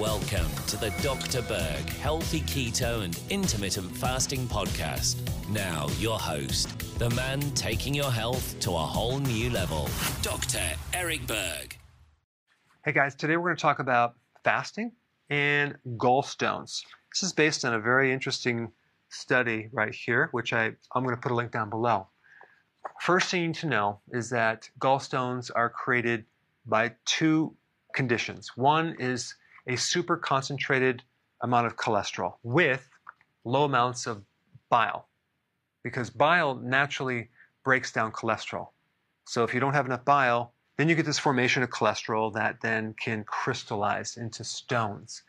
Welcome to the Dr. Berg Healthy Keto and Intermittent Fasting Podcast. Now, your host, the man taking your health to a whole new level, Dr. Eric Berg. Hey guys, today we're going to talk about fasting and gallstones. This is based on a very interesting study right here, which I, I'm going to put a link down below. First thing you need to know is that gallstones are created by two conditions. One is a super concentrated amount of cholesterol with low amounts of bile, because bile naturally breaks down cholesterol. So if you don't have enough bile, then you get this formation of cholesterol that then can crystallize into stones.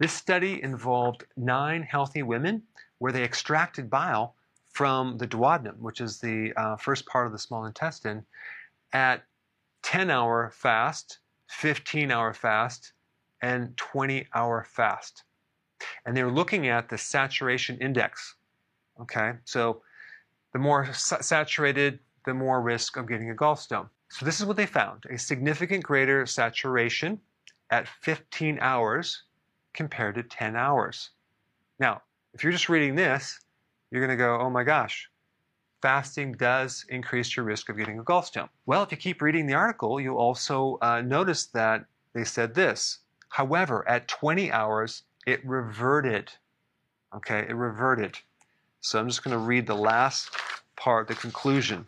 This study involved nine healthy women where they extracted bile from the duodenum, which is the uh, first part of the small intestine, at 10 hour fast, 15 hour fast, and 20 hour fast. And they're looking at the saturation index. Okay, so the more saturated, the more risk of getting a gallstone. So this is what they found a significant greater saturation at 15 hours compared to 10 hours. Now, if you're just reading this, you're going to go, oh my gosh, fasting does increase your risk of getting a gallstone. Well, if you keep reading the article, you'll also uh, notice that they said this. However, at 20 hours, it reverted. Okay, it reverted. So I'm just going to read the last part, the conclusion.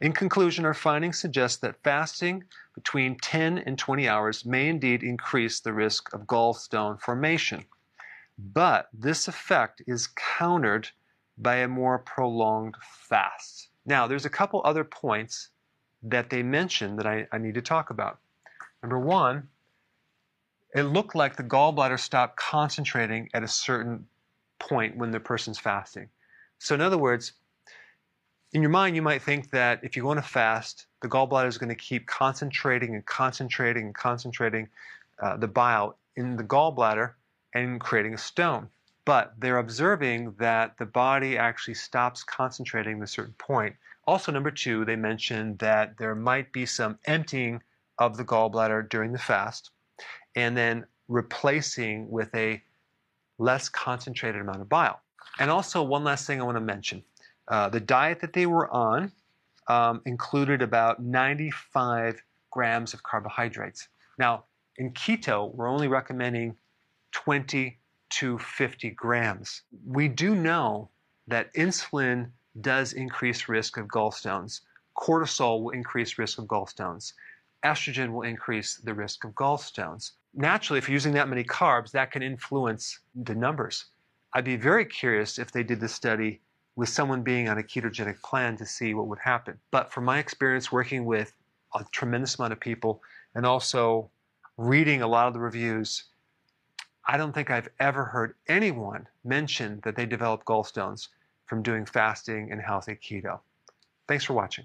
In conclusion, our findings suggest that fasting between 10 and 20 hours may indeed increase the risk of gallstone formation. But this effect is countered by a more prolonged fast. Now, there's a couple other points that they mention that I, I need to talk about. Number one, it looked like the gallbladder stopped concentrating at a certain point when the person's fasting. So, in other words, in your mind, you might think that if you on a fast, the gallbladder is going to keep concentrating and concentrating and concentrating uh, the bile in the gallbladder and creating a stone. But they're observing that the body actually stops concentrating at a certain point. Also, number two, they mentioned that there might be some emptying of the gallbladder during the fast and then replacing with a less concentrated amount of bile. And also, one last thing I want to mention uh, the diet that they were on um, included about 95 grams of carbohydrates. Now, in keto, we're only recommending 20 to 50 grams. We do know that insulin does increase risk of gallstones. Cortisol will increase risk of gallstones. Estrogen will increase the risk of gallstones. Naturally, if you're using that many carbs, that can influence the numbers. I'd be very curious if they did this study with someone being on a ketogenic plan to see what would happen. But from my experience working with a tremendous amount of people and also reading a lot of the reviews, I don't think I've ever heard anyone mention that they develop gallstones from doing fasting and healthy keto. Thanks for watching.